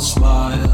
smile.